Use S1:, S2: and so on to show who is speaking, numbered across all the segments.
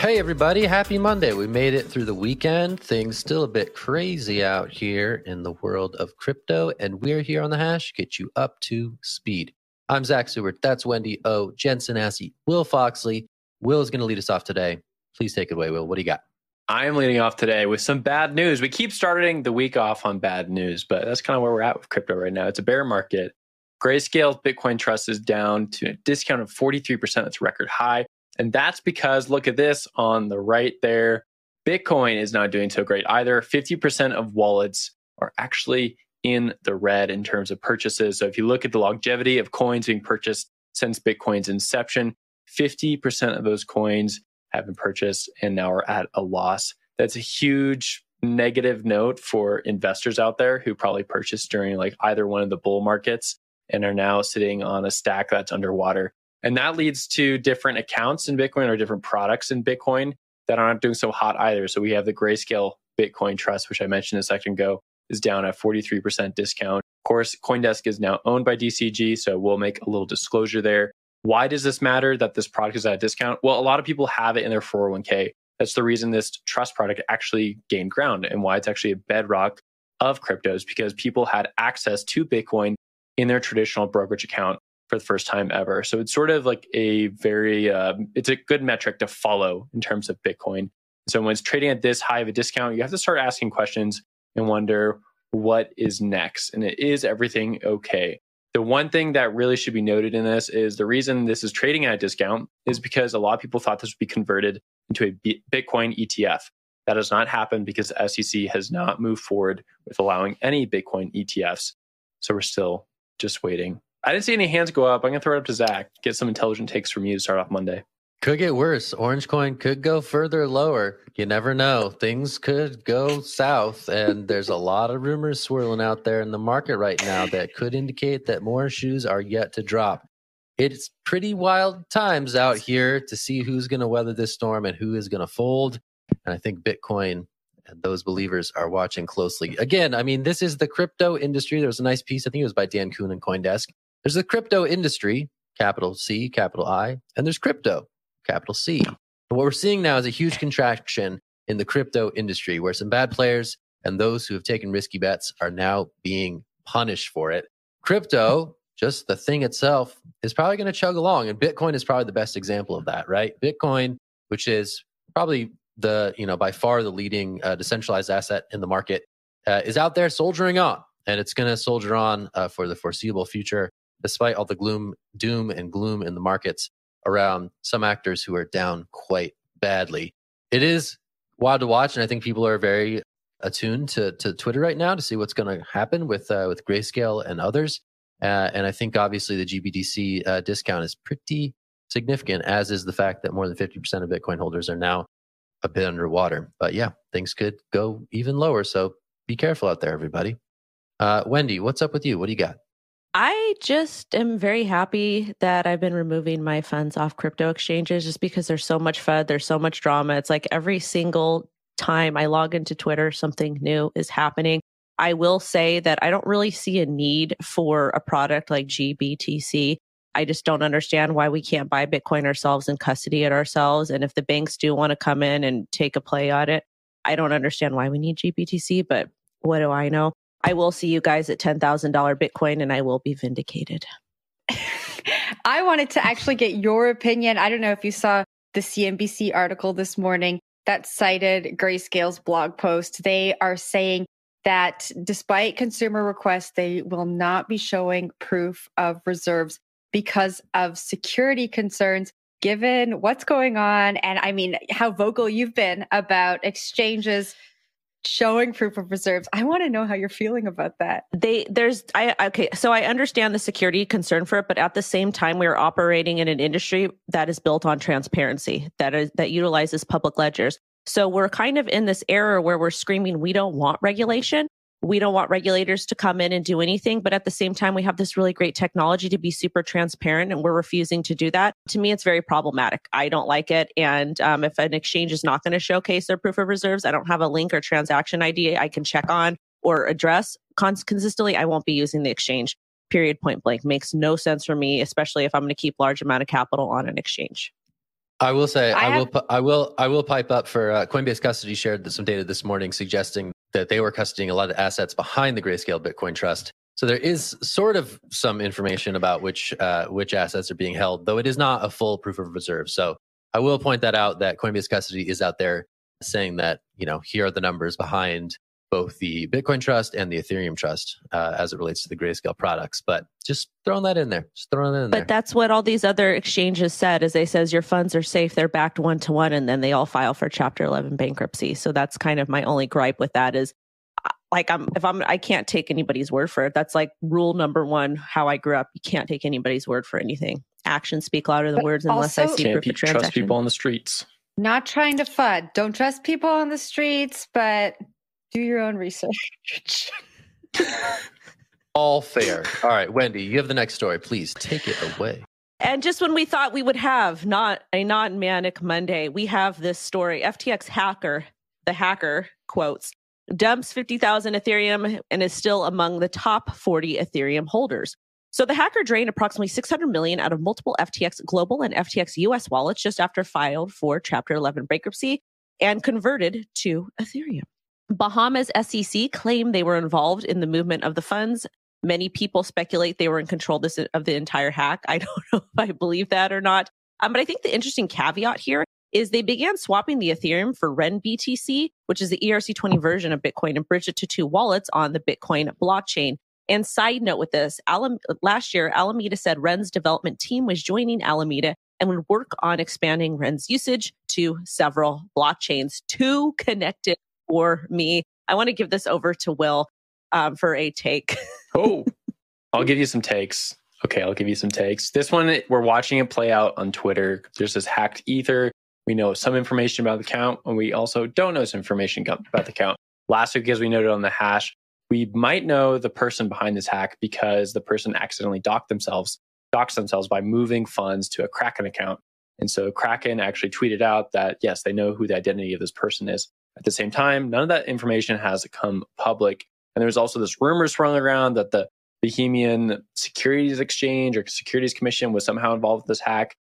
S1: Hey, everybody. Happy Monday. We made it through the weekend. Things still a bit crazy out here in the world of crypto, and we're here on the hash to get you up to speed. I'm Zach Seward. That's Wendy O, Jen Sanasie, Will Foxley. Will is going to lead us off today. Please take it away, Will. What do you got?
S2: I am leading off today with some bad news. We keep starting the week off on bad news, but that's kind of where we're at with crypto right now. It's a bear market. Grayscale Bitcoin Trust is down to a discount of 43%. That's record high. And that's because look at this on the right there. Bitcoin is not doing so great either. 50% of wallets are actually in the red in terms of purchases. So if you look at the longevity of coins being purchased since Bitcoin's inception, 50% of those coins have been purchased and now are at a loss. That's a huge negative note for investors out there who probably purchased during like either one of the bull markets and are now sitting on a stack that's underwater. And that leads to different accounts in Bitcoin or different products in Bitcoin that aren't doing so hot either. So we have the Grayscale Bitcoin Trust, which I mentioned a second ago, is down at 43% discount. Of course, Coindesk is now owned by DCG, so we'll make a little disclosure there. Why does this matter that this product is at a discount? Well, a lot of people have it in their 401k. That's the reason this trust product actually gained ground and why it's actually a bedrock of cryptos because people had access to Bitcoin in their traditional brokerage account for the first time ever. So it's sort of like a very, uh, it's a good metric to follow in terms of Bitcoin. So when it's trading at this high of a discount, you have to start asking questions and wonder what is next. And it is everything okay? The one thing that really should be noted in this is the reason this is trading at a discount is because a lot of people thought this would be converted into a Bitcoin ETF. That has not happened because the SEC has not moved forward with allowing any Bitcoin ETFs. So we're still just waiting. I didn't see any hands go up. I'm to throw it up to Zach, get some intelligent takes from you to start off Monday.
S1: Could get worse. Orange coin could go further lower. You never know. Things could go south. And there's a lot of rumors swirling out there in the market right now that could indicate that more shoes are yet to drop. It's pretty wild times out here to see who's going to weather this storm and who is going to fold. And I think Bitcoin and those believers are watching closely. Again, I mean, this is the crypto industry. There was a nice piece, I think it was by Dan Kuhn and Coindesk. There's the crypto industry, capital C, capital I, and there's crypto capital C. But what we're seeing now is a huge contraction in the crypto industry where some bad players and those who have taken risky bets are now being punished for it. Crypto, just the thing itself, is probably going to chug along. And Bitcoin is probably the best example of that, right? Bitcoin, which is probably the, you know, by far the leading uh, decentralized asset in the market, uh, is out there soldiering on. And it's going to soldier on uh, for the foreseeable future, despite all the gloom, doom, and gloom in the markets around some actors who are down quite badly. It is wild to watch, and I think people are very attuned to, to Twitter right now to see what's going to happen with uh, with Grayscale and others. Uh, and I think obviously the GBTC uh, discount is pretty significant, as is the fact that more than 50% of Bitcoin holders are now a bit underwater. But yeah, things could go even lower. So be careful out there, everybody. Uh, Wendy, what's up with you? What do you got?
S3: I just am very happy that I've been removing my funds off crypto exchanges just because there's so much FUD, there's so much drama. It's like every single time I log into Twitter, something new is happening. I will say that I don't really see a need for a product like GBTC. I just don't understand why we can't buy Bitcoin ourselves and custody it ourselves. And if the banks do want to come in and take a play on it, I don't understand why we need GBTC, but what do I know? I will see you guys at $10,000 Bitcoin and I will be vindicated.
S4: I wanted to actually get your opinion. I don't know if you saw the CNBC article this morning that cited Grayscale's blog post. They are saying that despite consumer requests, they will not be showing proof of reserves because of security concerns given what's going on and I mean how vocal you've been about exchanges showing proof of reserves. I want to know how you're feeling about that.
S3: They there's I okay, so I understand the security concern for it, but at the same time we are operating in an industry that is built on transparency, that is that utilizes public ledgers. So we're kind of in this era where we're screaming we don't want regulation, we don't want regulators to come in and do anything. But at the same time, we have this really great technology to be super transparent and we're refusing to do that. To me, it's very problematic. I don't like it. And um, if an exchange is not going to showcase their proof of reserves, I don't have a link or transaction ID I can check on or address cons- consistently, I won't be using the exchange. Period, point blank. Makes no sense for me, especially if I'm going to keep large amount of capital on an exchange.
S1: I will say I,
S4: I
S1: will I will I will pipe up for uh, Coinbase Custody shared some data this morning suggesting that they were custodying a lot of assets behind the Grayscale Bitcoin Trust. So there is sort of some information about which uh, which assets are being held, though it is not a full proof of reserve. So I will point that out that Coinbase Custody is out there saying that you know here are the numbers behind both the Bitcoin Trust and the Ethereum Trust uh, as it relates to the Grayscale products. But just throwing that in there, just throwing that in
S3: but
S1: there.
S3: But that's what all these other exchanges said, is they says your funds are safe, they're backed one to one, and then they all file for Chapter 11 bankruptcy. So that's kind of my only gripe with that is uh, like I'm if I'm I can't take anybody's word for it. That's like rule number one. How I grew up, you can't take anybody's word for anything. Actions speak louder than
S4: But
S3: words unless I see
S2: Can't
S3: proof of transaction.
S2: trust people on the streets.
S4: Not trying to FUD. Don't trust people on the streets, but do your own research.
S1: All fair. All right, Wendy, you have the next story. Please take it away.
S3: And just when we thought we would have not a non manic Monday, we have this story. FTX hacker, the hacker quotes, dumps 50,000 Ethereum and is still among the top 40 Ethereum holders. So the hacker drained approximately 600 million out of multiple FTX global and FTX US wallets just after filed for Chapter 11 bankruptcy and converted to Ethereum. Bahamas SEC claimed they were involved in the movement of the funds. Many people speculate they were in control of, this, of the entire hack. I don't know if I believe that or not. Um, but I think the interesting caveat here is they began swapping the Ethereum for Ren BTC, which is the ERC20 version of Bitcoin, and bridged it to two wallets on the Bitcoin blockchain. And side note with this, Alam- last year, Alameda said Ren's development team was joining Alameda and would work on expanding Ren's usage to several blockchains. Too connected for me. I want to give this over to Will um, for a take.
S2: Oh, I'll give you some takes. Okay, I'll give you some takes. This one, we're watching it play out on Twitter. There's this hacked Ether. We know some information about the account, and we also don't know some information about the account. Last week, as we noted on the hash, we might know the person behind this hack because the person accidentally docked themselves, doxed themselves by moving funds to a Kraken account. And so Kraken actually tweeted out that yes, they know who the identity of this person is. At the same time, none of that information has come public. And there's also this rumor swirling around that the Bahamian Securities Exchange or Securities Commission was somehow involved with this hack.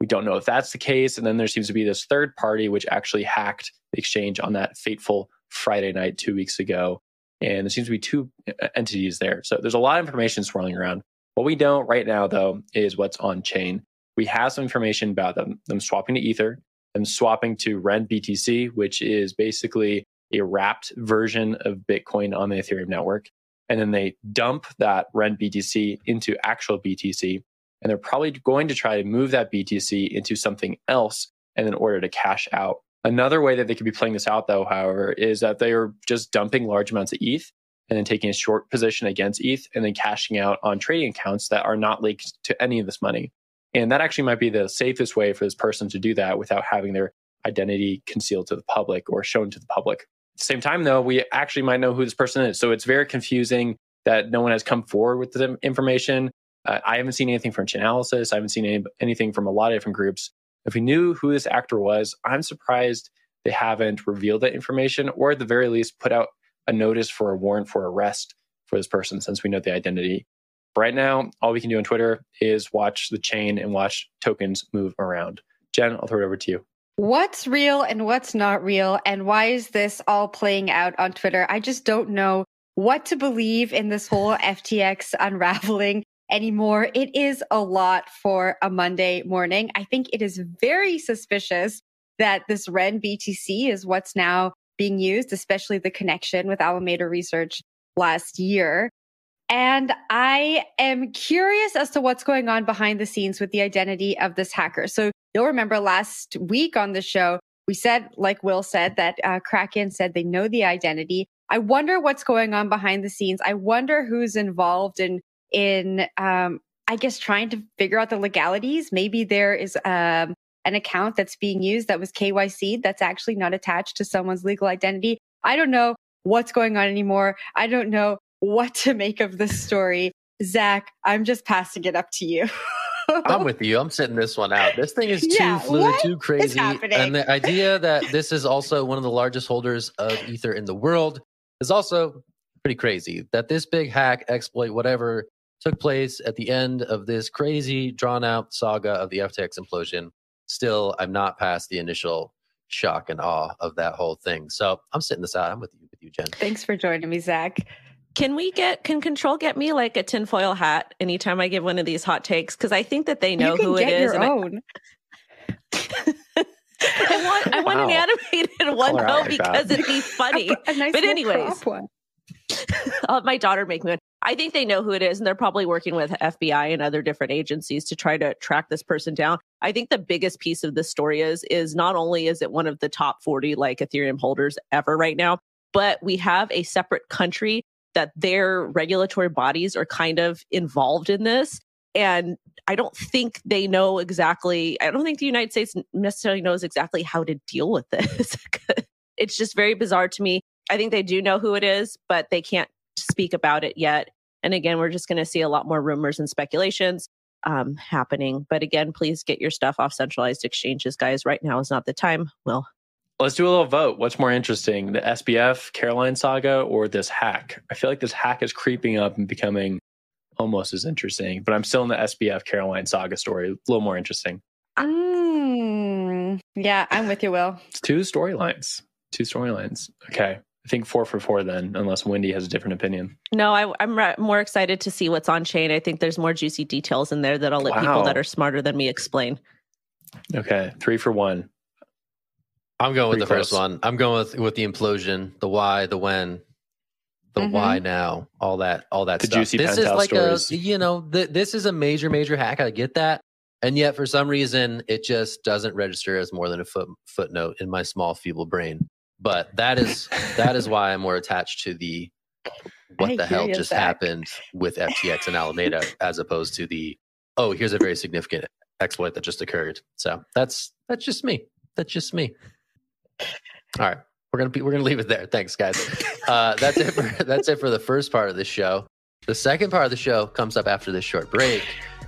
S2: We don't know if that's the case. And then there seems to be this third party which actually hacked the exchange on that fateful Friday night two weeks ago. And there seems to be two uh, entities there. So there's a lot of information swirling around. What we don't right now, though, is what's on chain. We have some information about them, them swapping to Ether, them swapping to Ren BTC, which is basically a wrapped version of Bitcoin on the Ethereum network. And then they dump that Ren BTC into actual BTC. And they're probably going to try to move that BTC into something else and in order to cash out. Another way that they could be playing this out, though, however, is that they are just dumping large amounts of ETH and then taking a short position against ETH and then cashing out on trading accounts that are not linked to any of this money. And that actually might be the safest way for this person to do that without having their identity concealed to the public or shown to the public. At the same time, though, we actually might know who this person is. So it's very confusing. that no one has come forward with the information. Uh, I haven't seen anything from Chainalysis. I haven't seen any, anything from a lot of different groups. If we knew who this actor was, I'm surprised they haven't revealed that information or at the very least put out a notice for a warrant for arrest for this person since we know the identity. Right now, all we can do on Twitter is watch the chain and watch tokens move around. Jen, I'll throw it over to you.
S4: What's real and what's not real? And why is this all playing out on Twitter? I just don't know what to believe in this whole FTX unraveling anymore. It is a lot for a Monday morning. I think it is very suspicious that this Ren BTC is what's now being used, especially the connection with Alameda Research last year. And I am curious as to what's going on behind the scenes with the identity of this hacker. So you'll remember last week on the show, we said, like Will said, that uh, Kraken said they know the identity. I wonder what's going on behind the scenes. I wonder who's involved in in um, I guess trying to figure out the legalities. Maybe there is um, an account that's being used that was KYC that's actually not attached to someone's legal identity. I don't know what's going on anymore. I don't know what to make of this story. Zach, I'm just passing it up to you.
S1: I'm with you. I'm sitting this one out. This thing is too yeah, fluid, too crazy. And the idea that this is also one of the largest holders of Ether in the world is also pretty crazy. That this big hack, exploit, whatever, took place at the end of this crazy, drawn out saga of the FTX implosion. Still, I'm not past the initial shock and awe of that whole thing. So I'm sitting this out. I'm with you, with you, Jen.
S4: Thanks for joining me, Zach.
S3: Can we get can control get me like a tinfoil hat anytime I give one of these hot takes? Because I think that they know who it is.
S4: Your own.
S3: I, I want I want wow. an animated one though because it'd be funny.
S4: a, a nice
S3: but anyways, one. I'll my daughter make me one. I think they know who it is, and they're probably working with FBI and other different agencies to try to track this person down. I think the biggest piece of this story is is not only is it one of the top 40 like Ethereum holders ever right now, but we have a separate country that their regulatory bodies are kind of involved in this. And I don't think they know exactly, I don't think the United States necessarily knows exactly how to deal with this. it's just very bizarre to me. I think they do know who it is, but they can't speak about it yet. And again, we're just going to see a lot more rumors and speculations um, happening. But again, please get your stuff off centralized exchanges, guys. Right now is not the time. Will.
S2: Let's do a little vote. What's more interesting, the SBF Caroline saga or this hack? I feel like this hack is creeping up and becoming almost as interesting, but I'm still in the SBF Caroline saga story. A little more interesting.
S4: Mm, yeah, I'm with you, Will.
S2: It's two storylines. Two storylines. Okay. I think four for four then, unless Wendy has a different opinion.
S3: No, I, am re- more excited to see what's on chain. I think there's more juicy details in there that I'll let wow. people that are smarter than me explain.
S2: Okay, three for one.
S1: I'm going with the close. first one. I'm going with with the implosion, the why, the when, the mm-hmm. why now, all that, all that
S2: the
S1: stuff.
S2: Juicy
S1: this
S2: is
S1: like
S2: stories.
S1: a, you know, th- this is a major, major hack. I get that, and yet for some reason, it just doesn't register as more than a foot, footnote in my small, feeble brain. But that is that is why I'm more attached to the what I the hell just back. happened with FTX and Alameda as opposed to the oh here's a very significant exploit that just occurred. So that's that's just me. That's just me. All right, we're gonna be, we're gonna leave it there. Thanks, guys. Uh, that's it. For, that's it for the first part of the show. The second part of the show comes up after this short break.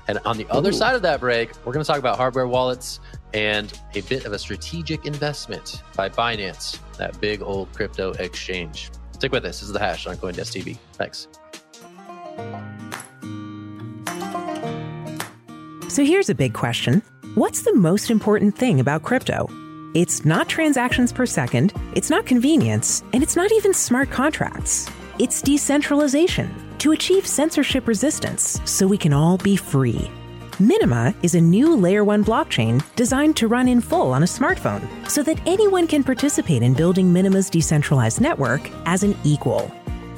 S1: And on the other Ooh. side of that break, we're going to talk about hardware wallets and a bit of a strategic investment by Binance, that big old crypto exchange. Stick with us. This is the hash on CoinDesk TV. Thanks.
S5: So here's a big question What's the most important thing about crypto? It's not transactions per second, it's not convenience, and it's not even smart contracts. It's decentralization to achieve censorship resistance so we can all be free. Minima is a new Layer 1 blockchain designed to run in full on a smartphone so that anyone can participate in building Minima's decentralized network as an equal.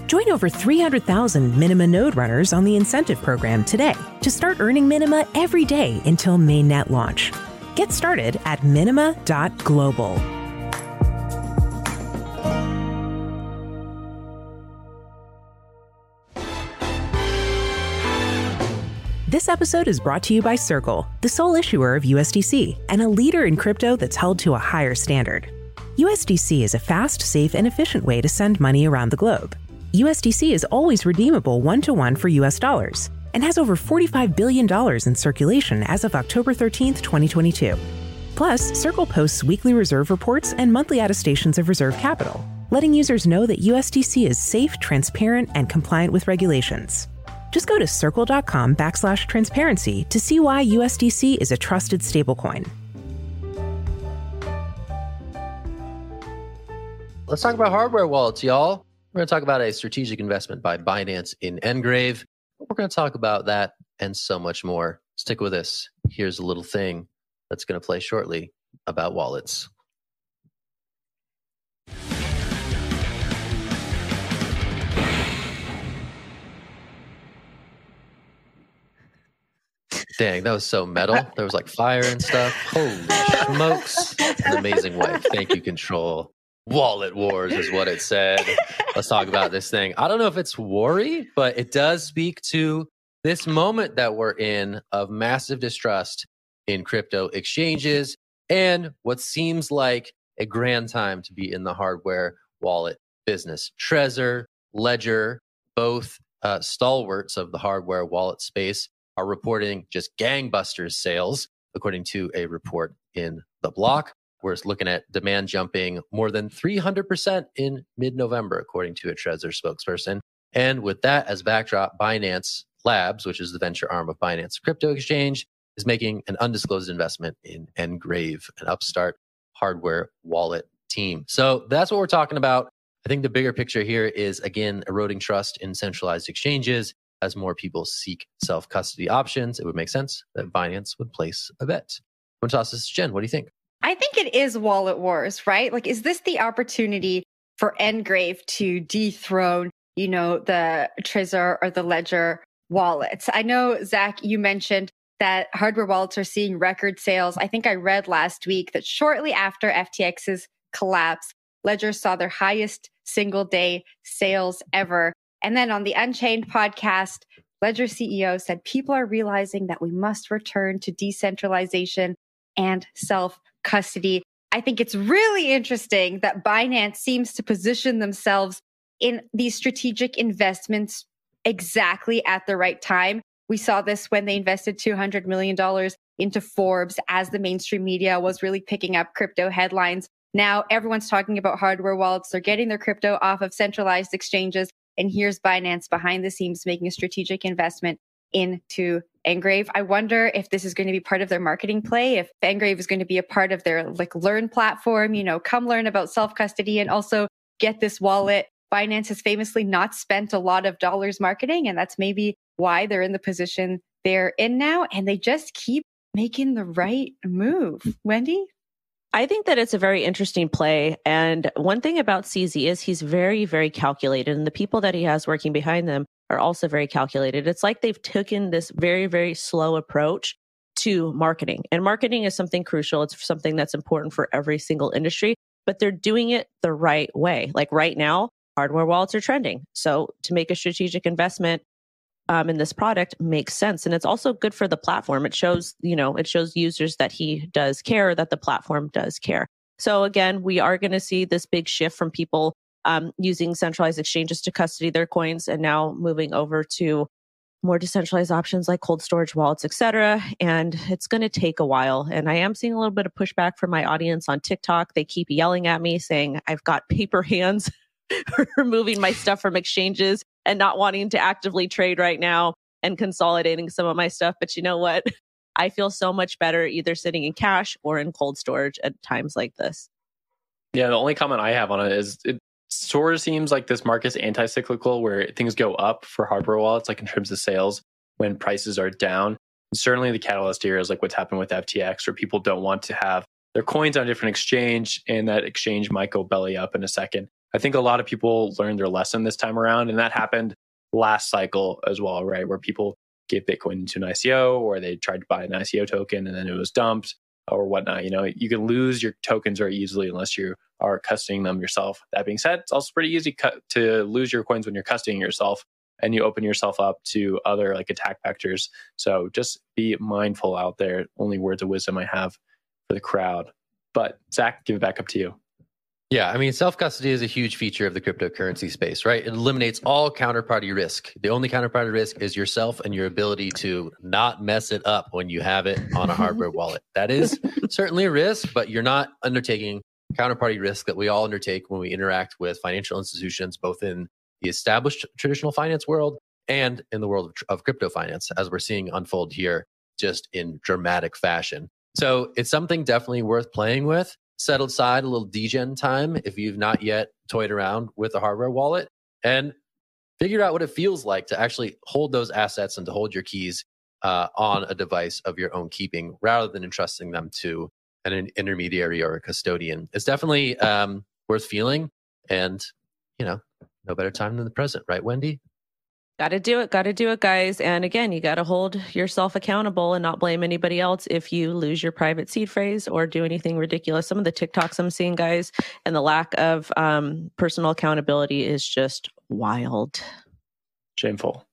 S5: Join over 300,000 Minima node runners on the incentive program today to start earning Minima every day until mainnet launch. Get started at minima.global. This episode is brought to you by Circle, the sole issuer of USDC and a leader in crypto that's held to a higher standard. USDC is a fast, safe, and efficient way to send money around the globe. USDC is always redeemable one to one for US dollars and has over $45 billion in circulation as of October 13th, 2022. Plus, Circle posts weekly reserve reports and monthly attestations of reserve capital, letting users know that USDC is safe, transparent, and compliant with regulations. Just go to circle.com backslash transparency to see why USDC is a trusted stablecoin.
S1: Let's talk about hardware wallets, y'all. We're going to talk about a strategic investment by Binance in Ngrave. We're going to talk about that and so much more. Stick with us. Here's a little thing that's going to play shortly about wallets. Dang, that was so metal. There was like fire and stuff. Holy smokes. An amazing way. Thank you, Control. Wallet Wars is what it said. Let's talk about this thing. I don't know if it's worry, but it does speak to this moment that we're in of massive distrust in crypto exchanges and what seems like a grand time to be in the hardware wallet business. Trezor, Ledger, both uh, stalwarts of the hardware wallet space are reporting just gangbusters sales, according to a report in the block. We're looking at demand jumping more than 300% in mid November, according to a Trezor spokesperson. And with that as backdrop, Binance Labs, which is the venture arm of Binance Crypto Exchange, is making an undisclosed investment in Ngrave, an upstart hardware wallet team. So that's what we're talking about. I think the bigger picture here is again eroding trust in centralized exchanges as more people seek self custody options, it would make sense that Binance would place a bet. I'm going to toss this to Jen. What do you think?
S4: I think it is wallet wars, right? Like, is this the opportunity for Ngrave to dethrone, you know, the Trezor or the Ledger wallets? I know, Zach, you mentioned that hardware wallets are seeing record sales. I think I read last week that shortly after FTX's collapse, Ledger saw their highest single day sales ever. And then on the Unchained podcast, Ledger CEO said people are realizing that we must return to decentralization and self custody. I think it's really interesting that Binance seems to position themselves in these strategic investments exactly at the right time. We saw this when they invested $200 million into Forbes as the mainstream media was really picking up crypto headlines. Now everyone's talking about hardware wallets. They're getting their crypto off of centralized exchanges. And here's Binance behind the scenes making a strategic investment into Ngrave. I wonder if this is going to be part of their marketing play, if Ngrave is going to be a part of their like learn platform, you know, come learn about self custody and also get this wallet. Binance has famously not spent a lot of dollars marketing, and that's maybe why they're in the position they're in now. And they just keep making the right move. Wendy?
S3: I think that it's a very interesting play. And one thing about CZ is he's very, very calculated. And the people that he has working behind them are also very calculated. It's like they've taken this very, very slow approach to marketing. And marketing is something crucial. It's something that's important for every single industry, but they're doing it the right way. Like right now, hardware wallets are trending. So to make a strategic investment um, in this product makes sense and it's also good for the platform it shows you know it shows users that he does care that the platform does care so again we are going to see this big shift from people um, using centralized exchanges to custody their coins and now moving over to more decentralized options like cold storage wallets etc and it's going to take a while and i am seeing a little bit of pushback from my audience on tiktok they keep yelling at me saying i've got paper hands removing my stuff from exchanges and not wanting to actively trade right now and consolidating some of my stuff. But you know what? I feel so much better either sitting in cash or in cold storage at times like this.
S2: Yeah, the only comment I have on it is it sort of seems like this market's anti cyclical where things go up for hardware wallets, like in terms of sales when prices are down. And certainly the catalyst here is like what's happened with FTX, where people don't want to have their coins on a different exchange and that exchange might go belly up in a second. I think a lot of people learned their lesson this time around, and that happened last cycle as well, right? Where people gave Bitcoin into an ICO or they tried to buy an ICO token and then it was dumped or whatnot. You know, you can lose your tokens very easily unless you are custodying them yourself. That being said, it's also pretty easy to lose your coins when you're custodying yourself and you open yourself up to other like attack vectors. So just be mindful out there. Only words of wisdom I have for the crowd. But Zach, give it back up to you.
S1: Yeah, I mean, self custody is a huge feature of the cryptocurrency space, right? It eliminates all counterparty risk. The only counterparty risk is yourself and your ability to not mess it up when you have it on a hardware wallet. That is certainly a risk, but you're not undertaking counterparty risk that we all undertake when we interact with financial institutions, both in the established traditional finance world and in the world of, of crypto finance, as we're seeing unfold here just in dramatic fashion. So it's something definitely worth playing with set aside a little degen time if you've not yet toyed around with a hardware wallet and figure out what it feels like to actually hold those assets and to hold your keys uh, on a device of your own keeping rather than entrusting them to an intermediary or a custodian. It's definitely um, worth feeling. And, you know, no better time than the present, right, Wendy?
S3: Got to do it. Got to do it, guys. And again, you got to hold yourself accountable and not blame anybody else if you lose your private seed phrase or do anything ridiculous. Some of the TikToks I'm seeing, guys, and the lack of um, personal accountability is just wild.
S2: Shameful.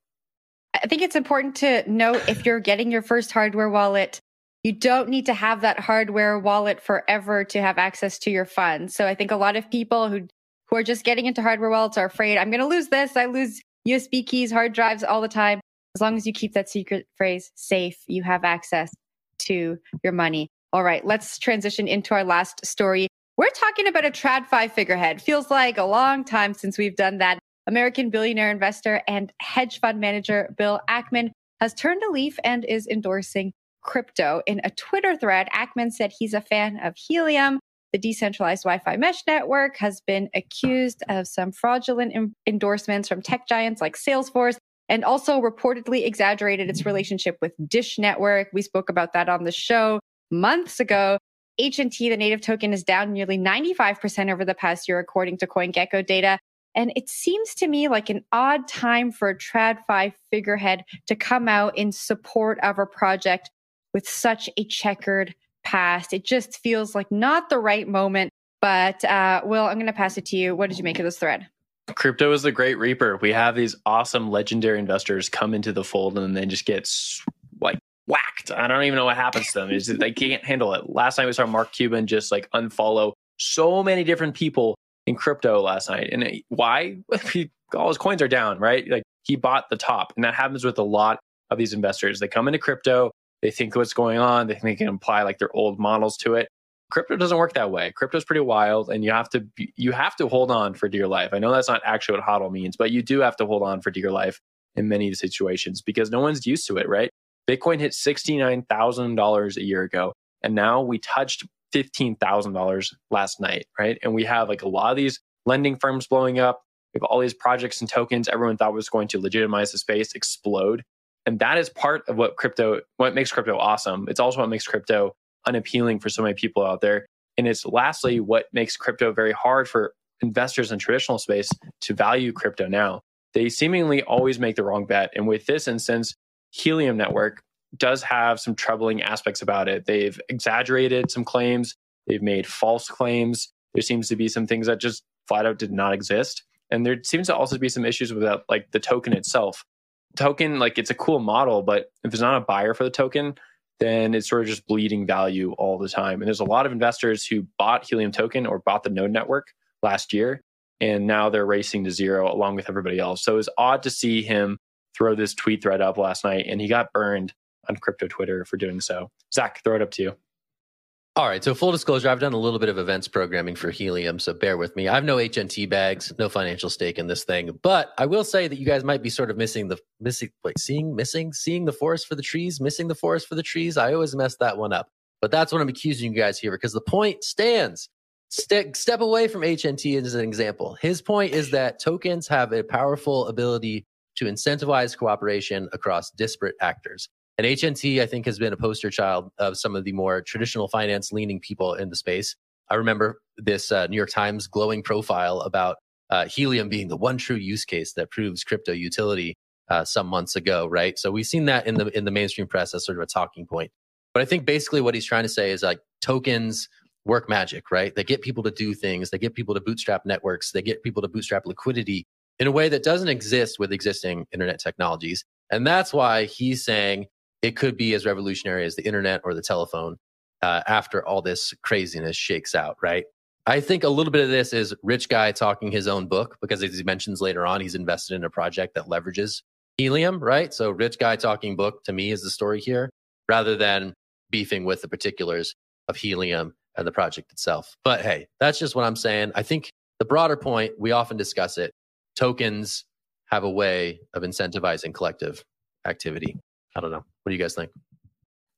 S4: I think it's important to note if you're getting your first hardware wallet, you don't need to have that hardware wallet forever to have access to your funds. So I think a lot of people who who are just getting into hardware wallets are afraid, I'm going to lose this. I lose USB keys, hard drives all the time. As long as you keep that secret phrase safe, you have access to your money. All right, let's transition into our last story. We're talking about a TradFi figurehead. Feels like a long time since we've done that. American billionaire investor and hedge fund manager Bill Ackman has turned a leaf and is endorsing crypto. In a Twitter thread, Ackman said he's a fan of Helium, the decentralized Wi Fi mesh network has been accused of some fraudulent endorsements from tech giants like Salesforce and also reportedly exaggerated its relationship with Dish Network. We spoke about that on the show months ago. HNT, the native token, is down nearly 95% over the past year, according to CoinGecko data. And it seems to me like an odd time for a TradFi figurehead to come out in support of a project with such a checkered past. It just feels like not the right moment. But uh, Will, I'm going to pass it to you. What did you make of this thread?
S2: Crypto is the great reaper. We have these awesome legendary investors come into the fold and then just get like whacked. I don't even know what happens to them. They can't handle it. Last night we saw Mark Cuban just like unfollow so many different people in crypto last night. And why? All his coins are down, right? Like he bought the top. And that happens with a lot of these investors. They come into crypto, they think what's going on. They think they can apply like their old models to it. Crypto doesn't work that way. Crypto is pretty wild, and you have to be, you have to hold on for dear life. I know that's not actually what HODL means, but you do have to hold on for dear life in many situations because no one's used to it, right? Bitcoin hit sixty nine thousand dollars a year ago, and now we touched fifteen thousand dollars last night, right? And we have like a lot of these lending firms blowing up. We have all these projects and tokens everyone thought was going to legitimize the space explode. And that is part of what crypto, what makes crypto awesome. It's also what makes crypto unappealing for so many people out there. And it's lastly what makes crypto very hard for investors in traditional space to value crypto now. They seemingly always make the wrong bet. And with this instance, Helium Network does have some troubling aspects about it. They've exaggerated some claims, they've made false claims. There seems to be some things that just flat out did not exist. And there seems to also be some issues with that, like the token itself token, like it's a cool model, but if there's not a buyer for the token, then it's sort of just bleeding value all the time. And there's a lot of investors who bought Helium token or bought the node network last year, and now they're racing to zero along with everybody else. So it's odd to see him throw this tweet thread up last night, and he got burned on crypto Twitter for doing so. Zach, throw it up to you.
S1: All right. So full disclosure, I've done a little bit of events programming for Helium, so bear with me. I have no HNT bags, no financial stake in this thing, but I will say that you guys might be sort of missing the missing wait, seeing missing seeing the forest for the trees, missing the forest for the trees. I always mess that one up. But that's what I'm accusing you guys here because the point stands. Step, step away from HNT as an example. His point is that tokens have a powerful ability to incentivize cooperation across disparate actors. And HNT, I think, has been a poster child of some of the more traditional finance leaning people in the space. I remember this uh, New York Times glowing profile about uh, helium being the one true use case that proves crypto utility uh, some months ago, right? So we've seen that in the in the mainstream press as sort of a talking point. But I think basically what he's trying to say is like tokens work magic, right? They get people to do things, they get people to bootstrap networks, they get people to bootstrap liquidity in a way that doesn't exist with existing internet technologies. And that's why he's saying it could be as revolutionary as the internet or the telephone uh, after all this craziness shakes out, right? I think a little bit of this is rich guy talking his own book because as he mentions later on, he's invested in a project that leverages helium, right? So rich guy talking book to me is the story here rather than beefing with the particulars of helium and the project itself. But hey, that's just what I'm saying. I think the broader point, we often discuss it. Tokens have a way of incentivizing collective activity. I don't know. What do you guys think?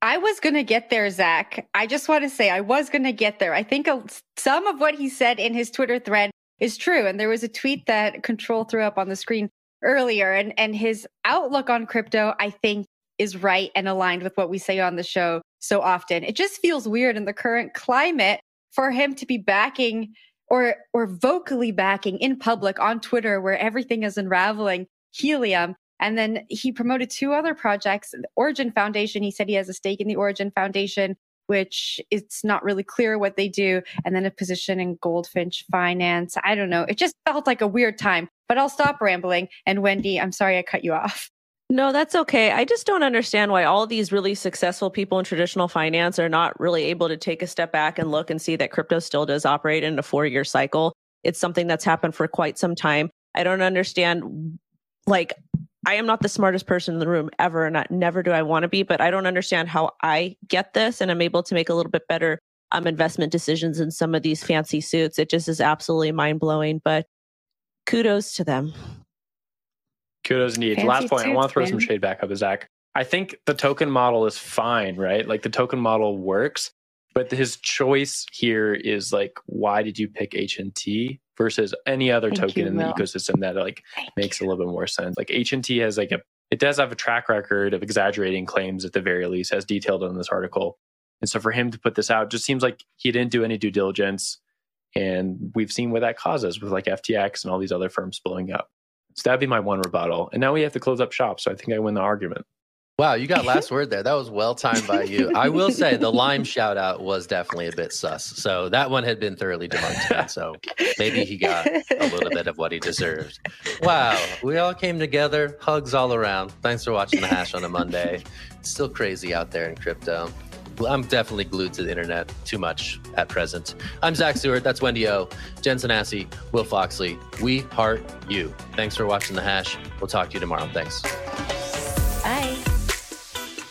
S4: I was going to get there, Zach. I just want to say I was going to get there. I think some of what he said in his Twitter thread is true. And there was a tweet that Control threw up on the screen earlier, and, and his outlook on crypto, I think, is right and aligned with what we say on the show so often. It just feels weird in the current climate for him to be backing or or vocally backing in public on Twitter where everything is unraveling helium and then he promoted two other projects. The Origin Foundation, he said he has a stake in the Origin Foundation, which it's not really clear what they do. And then a position in Goldfinch Finance. I don't know. It just felt like a weird time, but I'll stop rambling. And Wendy, I'm sorry I cut you off.
S3: No, that's okay. I just don't understand why all these really successful people in traditional finance are not really able to take a step back and look and see that crypto still does operate in a four year cycle. It's something that's happened for quite some time. I don't understand like I am not the smartest person in the room ever, and I, never do I want to be. But I don't understand how I get this, and I'm able to make a little bit better um, investment decisions in some of these fancy suits. It just is absolutely mind blowing. But kudos to them.
S2: Kudos indeed. Fancy Last point, I want to throw man. some shade back up to Zach. I think the token model is fine, right? Like the token model works, but his choice here is like, why did you pick HNT versus any other Thank token you, in the ecosystem that like Thank makes you. a little bit more sense. Like HNT has like a it does have a track record of exaggerating claims at the very least, as detailed in this article. And so for him to put this out just seems like he didn't do any due diligence. And we've seen what that causes with like FTX and all these other firms blowing up. So that'd be my one rebuttal. And now we have to close up shop. So I think I win the argument.
S1: Wow, you got last word there. That was well timed by you. I will say the lime shout out was definitely a bit sus. So that one had been thoroughly debunked. So maybe he got a little bit of what he deserved. Wow, we all came together. Hugs all around. Thanks for watching the hash on a Monday. It's still crazy out there in crypto. I'm definitely glued to the internet too much at present. I'm Zach Seward. That's Wendy O. Jen Sanasie, Will Foxley. We heart you. Thanks for watching the hash. We'll talk to you tomorrow. Thanks.